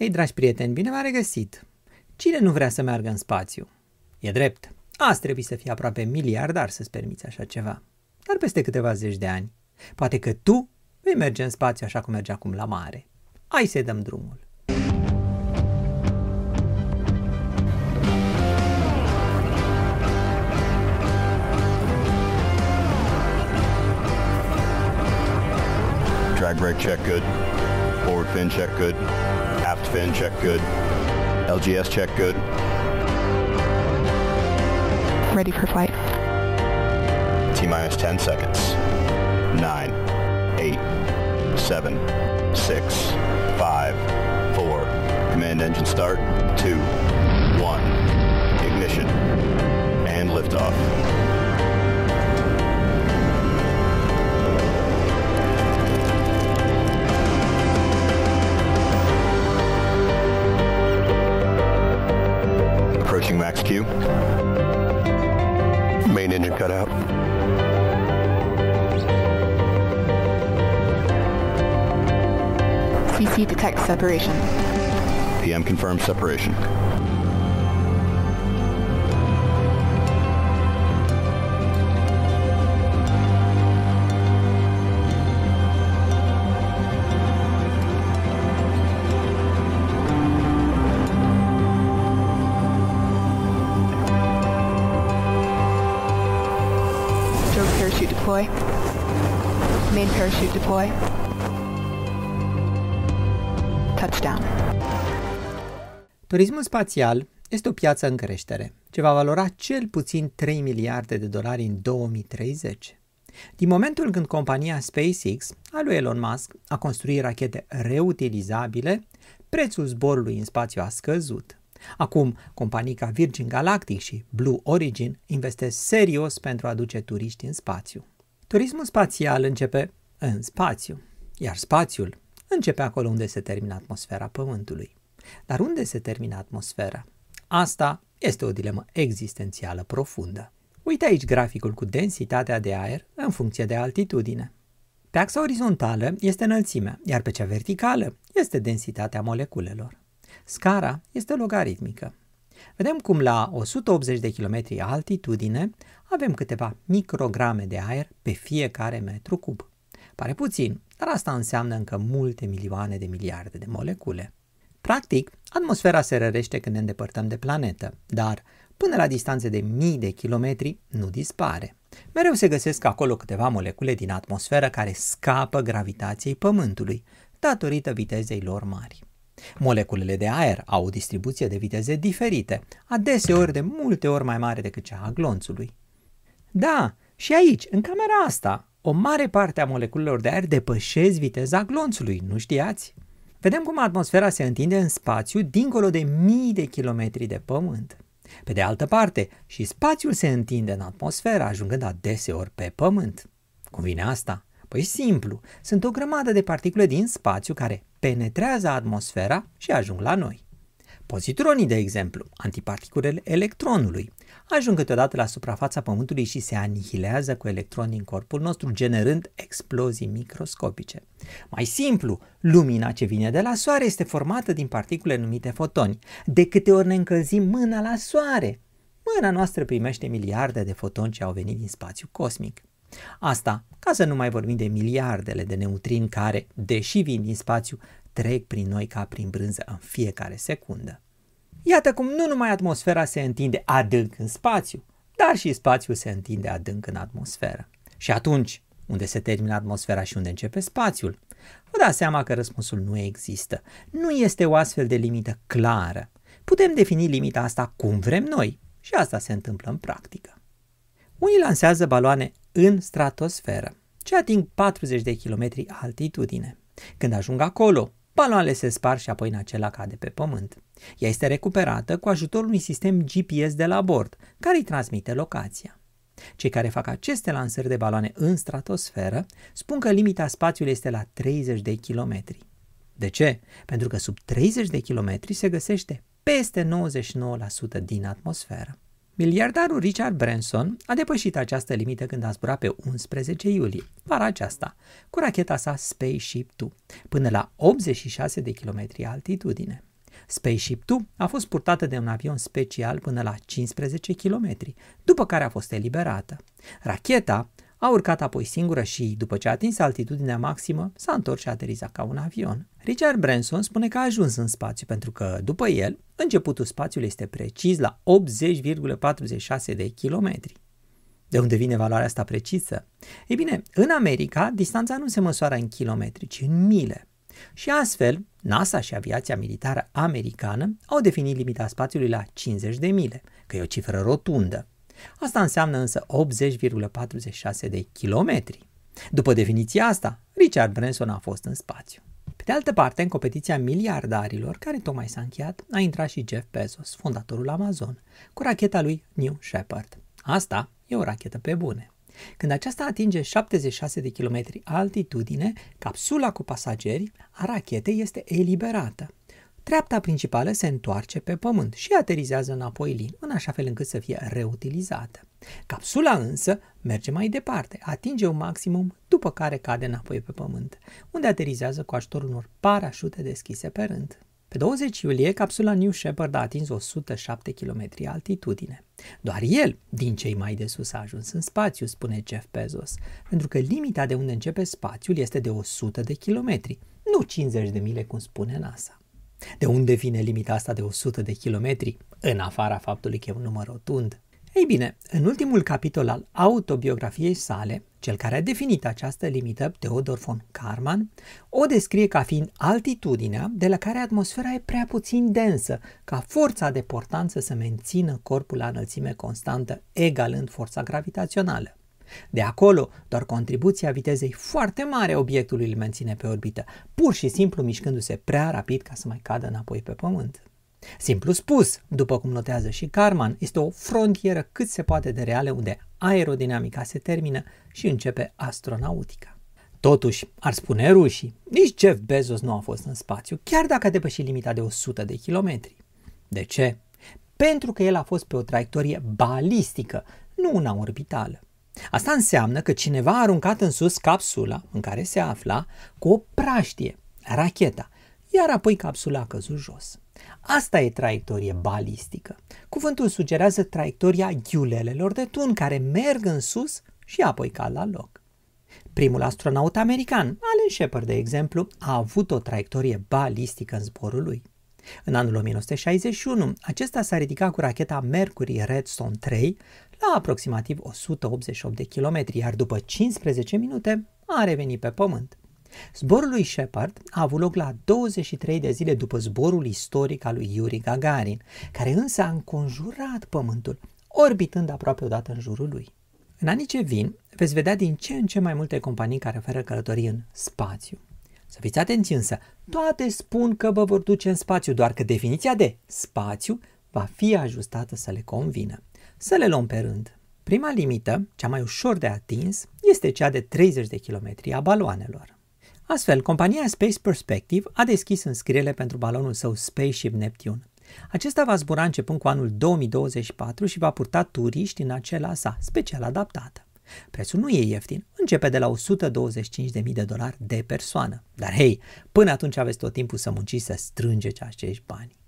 Hei, dragi prieteni, bine v-am regăsit! Cine nu vrea să meargă în spațiu? E drept, azi trebuie să fii aproape miliardar să-ți permiți așa ceva. Dar peste câteva zeci de ani, poate că tu vei merge în spațiu așa cum merge acum la mare. Hai să dăm drumul! Drag brake check good. Forward fin check good. Aft fin check good. LGS check good. Ready for flight. T minus 10 seconds. 9, 8, 7, 6, 5, 4. Command engine start. 2, 1. Ignition. And liftoff. Q. Main engine cut out. CC detects separation. PM confirms separation. Main parachute deploy. Touchdown. Turismul spațial este o piață în creștere, ce va valora cel puțin 3 miliarde de dolari în 2030. Din momentul când compania SpaceX a lui Elon Musk a construit rachete reutilizabile, prețul zborului în spațiu a scăzut. Acum, companii ca Virgin Galactic și Blue Origin investesc serios pentru a duce turiști în spațiu. Turismul spațial începe în spațiu, iar spațiul începe acolo unde se termină atmosfera Pământului. Dar unde se termină atmosfera? Asta este o dilemă existențială profundă. Uite aici graficul cu densitatea de aer în funcție de altitudine. Pe axa orizontală este înălțimea, iar pe cea verticală este densitatea moleculelor. Scara este logaritmică. Vedem cum la 180 de km altitudine avem câteva micrograme de aer pe fiecare metru cub. Pare puțin, dar asta înseamnă încă multe milioane de miliarde de molecule. Practic, atmosfera se rărește când ne îndepărtăm de planetă, dar până la distanțe de mii de kilometri nu dispare. Mereu se găsesc acolo câteva molecule din atmosferă care scapă gravitației Pământului, datorită vitezei lor mari. Moleculele de aer au o distribuție de viteze diferite, adeseori de multe ori mai mare decât cea a glonțului. Da, și aici, în camera asta, o mare parte a moleculelor de aer depășesc viteza glonțului, nu știați? Vedem cum atmosfera se întinde în spațiu dincolo de mii de kilometri de pământ. Pe de altă parte, și spațiul se întinde în atmosferă, ajungând adeseori pe pământ. Cum vine asta? Păi simplu, sunt o grămadă de particule din spațiu care penetrează atmosfera și ajung la noi. Pozitronii, de exemplu, antiparticulele electronului, ajung câteodată la suprafața Pământului și se anihilează cu electroni în corpul nostru, generând explozii microscopice. Mai simplu, lumina ce vine de la Soare este formată din particule numite fotoni. De câte ori ne încălzim mâna la Soare, mâna noastră primește miliarde de fotoni ce au venit din spațiu cosmic. Asta ca să nu mai vorbim de miliardele de neutrini care, deși vin din spațiu, trec prin noi ca prin brânză în fiecare secundă. Iată cum nu numai atmosfera se întinde adânc în spațiu, dar și spațiul se întinde adânc în atmosferă. Și atunci, unde se termină atmosfera și unde începe spațiul? Vă dați seama că răspunsul nu există. Nu este o astfel de limită clară. Putem defini limita asta cum vrem noi și asta se întâmplă în practică. Unii lansează baloane în stratosferă, ce ating 40 de kilometri altitudine. Când ajung acolo, baloanele se spar și apoi în acela cade pe pământ. Ea este recuperată cu ajutorul unui sistem GPS de la bord, care îi transmite locația. Cei care fac aceste lansări de baloane în stratosferă spun că limita spațiului este la 30 de kilometri. De ce? Pentru că sub 30 de kilometri se găsește peste 99% din atmosferă. Miliardarul Richard Branson a depășit această limită când a zburat pe 11 iulie, vara aceasta, cu racheta sa Spaceship 2, până la 86 de kilometri altitudine. Spaceship 2 a fost purtată de un avion special până la 15 km, după care a fost eliberată. Racheta a urcat apoi singură și, după ce a atins altitudinea maximă, s-a întors și a aterizat ca un avion. Richard Branson spune că a ajuns în spațiu pentru că, după el, începutul spațiului este precis la 80,46 de kilometri. De unde vine valoarea asta precisă? Ei bine, în America, distanța nu se măsoară în kilometri, ci în mile. Și astfel, NASA și aviația militară americană au definit limita spațiului la 50 de mile, că e o cifră rotundă. Asta înseamnă însă 80,46 de kilometri. După definiția asta, Richard Branson a fost în spațiu. Pe de altă parte, în competiția miliardarilor, care tocmai s-a încheiat, a intrat și Jeff Bezos, fondatorul Amazon, cu racheta lui New Shepard. Asta e o rachetă pe bune. Când aceasta atinge 76 de km altitudine, capsula cu pasageri a rachetei este eliberată. Treapta principală se întoarce pe pământ și aterizează înapoi lin, în așa fel încât să fie reutilizată. Capsula însă merge mai departe, atinge un maximum, după care cade înapoi pe pământ, unde aterizează cu ajutorul unor parașute deschise pe rând. Pe 20 iulie, capsula New Shepard a atins 107 km altitudine. Doar el, din cei mai de sus, a ajuns în spațiu, spune Jeff Bezos, pentru că limita de unde începe spațiul este de 100 de kilometri, nu 50 de mile, cum spune NASA. De unde vine limita asta de 100 de kilometri, în afara faptului că e un număr rotund? Ei bine, în ultimul capitol al autobiografiei sale, cel care a definit această limită, Theodor von Karman, o descrie ca fiind altitudinea de la care atmosfera e prea puțin densă, ca forța de portanță să mențină corpul la înălțime constantă, egalând forța gravitațională. De acolo, doar contribuția vitezei foarte mare a obiectului îl menține pe orbită, pur și simplu mișcându-se prea rapid ca să mai cadă înapoi pe Pământ. Simplu spus, după cum notează și Karman, este o frontieră cât se poate de reale unde aerodinamica se termină și începe astronautica. Totuși, ar spune rușii, nici Jeff Bezos nu a fost în spațiu, chiar dacă a depășit limita de 100 de kilometri. De ce? Pentru că el a fost pe o traiectorie balistică, nu una orbitală. Asta înseamnă că cineva a aruncat în sus capsula în care se afla cu o praștie, racheta, iar apoi capsula a căzut jos. Asta e traiectorie balistică. Cuvântul sugerează traiectoria ghiulelelor de tun care merg în sus și apoi cad la loc. Primul astronaut american, Allen Shepard, de exemplu, a avut o traiectorie balistică în zborul lui. În anul 1961, acesta s-a ridicat cu racheta Mercury Redstone 3 la aproximativ 188 de kilometri, iar după 15 minute a revenit pe Pământ. Zborul lui Shepard a avut loc la 23 de zile după zborul istoric al lui Yuri Gagarin, care însă a înconjurat Pământul, orbitând aproape odată în jurul lui. În anii ce vin, veți vedea din ce în ce mai multe companii care oferă călătorii în spațiu. Să fiți atenți însă, toate spun că vă vor duce în spațiu, doar că definiția de spațiu va fi ajustată să le convină. Să le luăm pe rând. Prima limită, cea mai ușor de atins, este cea de 30 de km a baloanelor. Astfel, compania Space Perspective a deschis înscrierile pentru balonul său Spaceship Neptune. Acesta va zbura începând cu anul 2024 și va purta turiști în acela sa, special adaptată. Prețul nu e ieftin, începe de la 125.000 de dolari de persoană. Dar hei, până atunci aveți tot timpul să munciți să strângeți acești bani.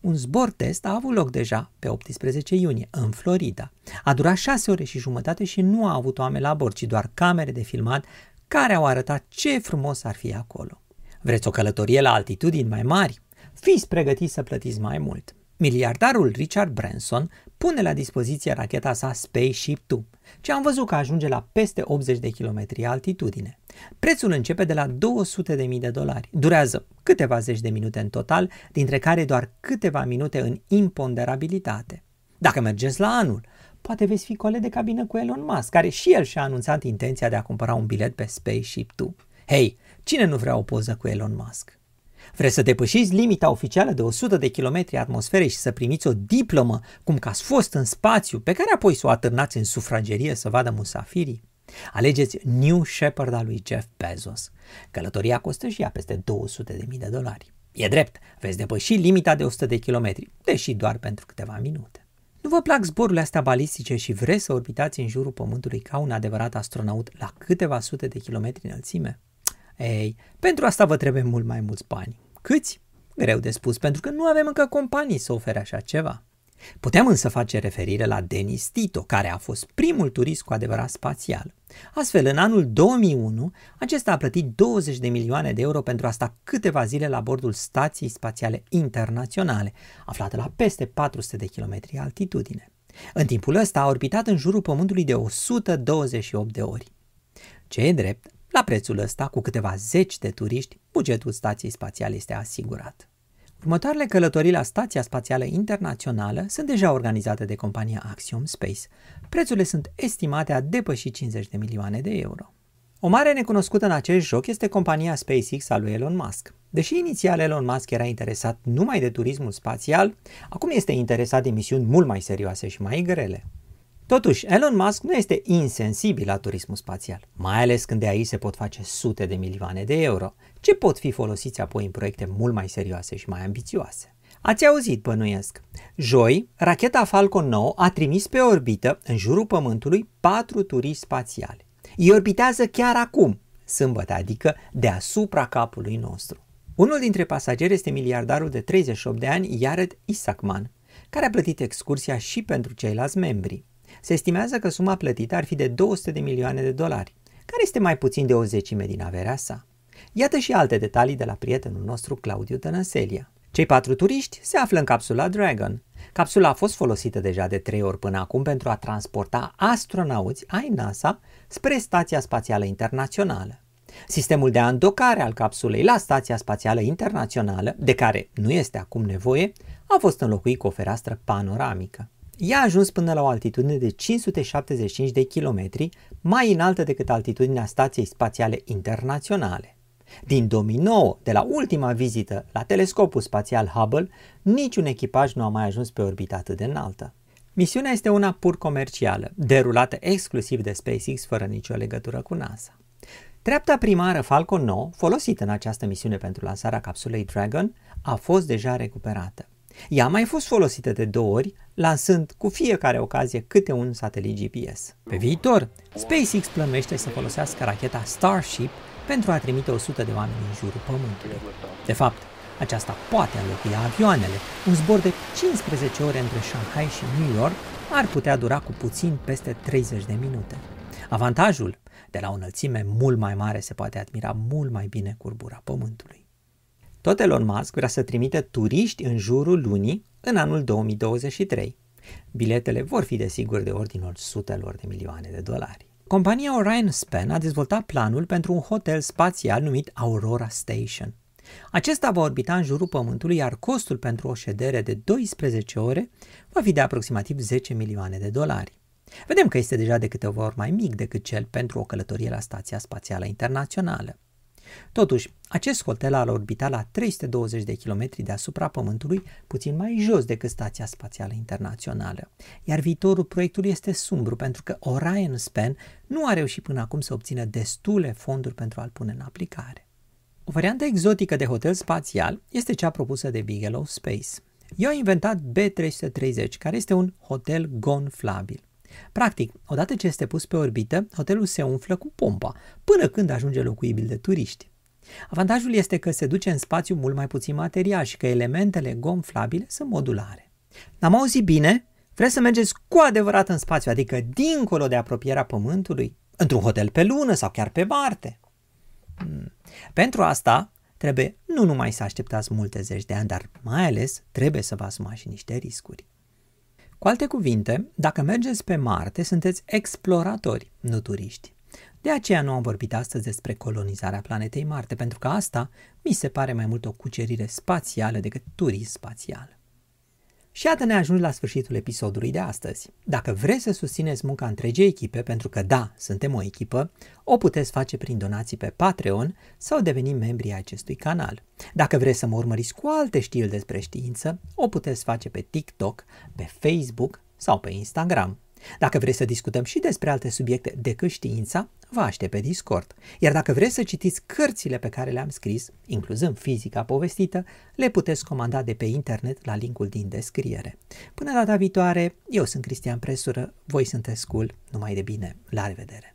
Un zbor test a avut loc deja pe 18 iunie, în Florida. A durat 6 ore și jumătate și nu a avut oameni la bord, ci doar camere de filmat care au arătat ce frumos ar fi acolo. Vreți o călătorie la altitudini mai mari? Fiți pregătiți să plătiți mai mult. Miliardarul Richard Branson pune la dispoziție racheta sa Spaceship 2, ce am văzut că ajunge la peste 80 de km altitudine. Prețul începe de la 200.000 de dolari. Durează câteva zeci de minute în total, dintre care doar câteva minute în imponderabilitate. Dacă mergeți la anul, poate veți fi coleg de cabină cu Elon Musk, care și el și-a anunțat intenția de a cumpăra un bilet pe Spaceship 2. Hei, cine nu vrea o poză cu Elon Musk? Vreți să depășiți limita oficială de 100 de km atmosfere și să primiți o diplomă cum că ați fost în spațiu, pe care apoi să o atârnați în sufragerie să vadă musafirii? Alegeți New Shepard al lui Jeff Bezos. Călătoria costă și ea peste 200 de mii de dolari. E drept, veți depăși limita de 100 de kilometri, deși doar pentru câteva minute. Nu vă plac zborurile astea balistice și vreți să orbitați în jurul Pământului ca un adevărat astronaut la câteva sute de kilometri înălțime? Ei, pentru asta vă trebuie mult mai mulți bani. Câți? Greu de spus, pentru că nu avem încă companii să ofere așa ceva. Putem însă face referire la Denis Tito, care a fost primul turist cu adevărat spațial. Astfel, în anul 2001, acesta a plătit 20 de milioane de euro pentru a sta câteva zile la bordul Stației Spațiale Internaționale, aflată la peste 400 de kilometri altitudine. În timpul ăsta a orbitat în jurul Pământului de 128 de ori. Ce e drept, la prețul ăsta, cu câteva zeci de turiști, bugetul stației spațiale este asigurat. Următoarele călătorii la Stația Spațială Internațională sunt deja organizate de compania Axiom Space. Prețurile sunt estimate a depăși 50 de milioane de euro. O mare necunoscută în acest joc este compania SpaceX a lui Elon Musk. Deși inițial Elon Musk era interesat numai de turismul spațial, acum este interesat de misiuni mult mai serioase și mai grele. Totuși, Elon Musk nu este insensibil la turismul spațial, mai ales când de aici se pot face sute de milioane de euro, ce pot fi folosiți apoi în proiecte mult mai serioase și mai ambițioase. Ați auzit, bănuiesc. Joi, racheta Falcon 9 a trimis pe orbită, în jurul Pământului, patru turiști spațiali. Ei orbitează chiar acum, sâmbătă, adică deasupra capului nostru. Unul dintre pasageri este miliardarul de 38 de ani, Jared Isaacman, care a plătit excursia și pentru ceilalți membri. Se estimează că suma plătită ar fi de 200 de milioane de dolari, care este mai puțin de o zecime din averea sa. Iată și alte detalii de la prietenul nostru Claudiu Tănăselia. Cei patru turiști se află în capsula Dragon. Capsula a fost folosită deja de trei ori până acum pentru a transporta astronauți ai NASA spre Stația Spațială Internațională. Sistemul de andocare al capsulei la Stația Spațială Internațională, de care nu este acum nevoie, a fost înlocuit cu o fereastră panoramică. Ea a ajuns până la o altitudine de 575 de kilometri, mai înaltă decât altitudinea Stației Spațiale Internaționale. Din 2009, de la ultima vizită la telescopul spațial Hubble, niciun echipaj nu a mai ajuns pe orbită atât de înaltă. Misiunea este una pur comercială, derulată exclusiv de SpaceX fără nicio legătură cu NASA. Treapta primară Falcon 9, folosită în această misiune pentru lansarea capsulei Dragon, a fost deja recuperată. Ea a mai fost folosită de două ori, lansând cu fiecare ocazie câte un satelit GPS. Pe viitor, SpaceX plănuiește să folosească racheta Starship pentru a trimite 100 de oameni în jurul Pământului. De fapt, aceasta poate înlocui avioanele. Un zbor de 15 ore între Shanghai și New York ar putea dura cu puțin peste 30 de minute. Avantajul, de la o înălțime mult mai mare se poate admira mult mai bine curbura Pământului. Tot Elon Musk vrea să trimite turiști în jurul lunii în anul 2023. Biletele vor fi desigur de ordinul sutelor de milioane de dolari. Compania Orion Span a dezvoltat planul pentru un hotel spațial numit Aurora Station. Acesta va orbita în jurul Pământului, iar costul pentru o ședere de 12 ore va fi de aproximativ 10 milioane de dolari. Vedem că este deja de câteva ori mai mic decât cel pentru o călătorie la Stația Spațială Internațională. Totuși, acest hotel ar orbita la 320 de kilometri deasupra Pământului, puțin mai jos decât Stația Spațială Internațională. Iar viitorul proiectului este sumbru pentru că Orion Span nu a reușit până acum să obțină destule fonduri pentru a-l pune în aplicare. O variantă exotică de hotel spațial este cea propusă de Bigelow Space. Eu au inventat B330, care este un hotel gonflabil. Practic, odată ce este pus pe orbită, hotelul se umflă cu pompa, până când ajunge locuibil de turiști. Avantajul este că se duce în spațiu mult mai puțin material și că elementele gonflabile sunt modulare. N-am auzit bine? Vreți să mergeți cu adevărat în spațiu, adică dincolo de apropierea Pământului? Într-un hotel pe lună sau chiar pe Marte? Hmm. Pentru asta trebuie nu numai să așteptați multe zeci de ani, dar mai ales trebuie să vă asumați și niște riscuri. Cu alte cuvinte, dacă mergeți pe Marte, sunteți exploratori, nu turiști. De aceea nu am vorbit astăzi despre colonizarea planetei Marte, pentru că asta mi se pare mai mult o cucerire spațială decât turism spațial. Și iată ne ajungi la sfârșitul episodului de astăzi. Dacă vreți să susțineți munca întregii echipe, pentru că da, suntem o echipă, o puteți face prin donații pe Patreon sau deveni membri ai acestui canal. Dacă vreți să mă urmăriți cu alte știri despre știință, o puteți face pe TikTok, pe Facebook sau pe Instagram. Dacă vreți să discutăm și despre alte subiecte decât știința, vă aștept pe Discord. Iar dacă vreți să citiți cărțile pe care le-am scris, incluzând fizica povestită, le puteți comanda de pe internet la linkul din descriere. Până data viitoare, eu sunt Cristian Presură, voi sunteți cool, numai de bine, la revedere!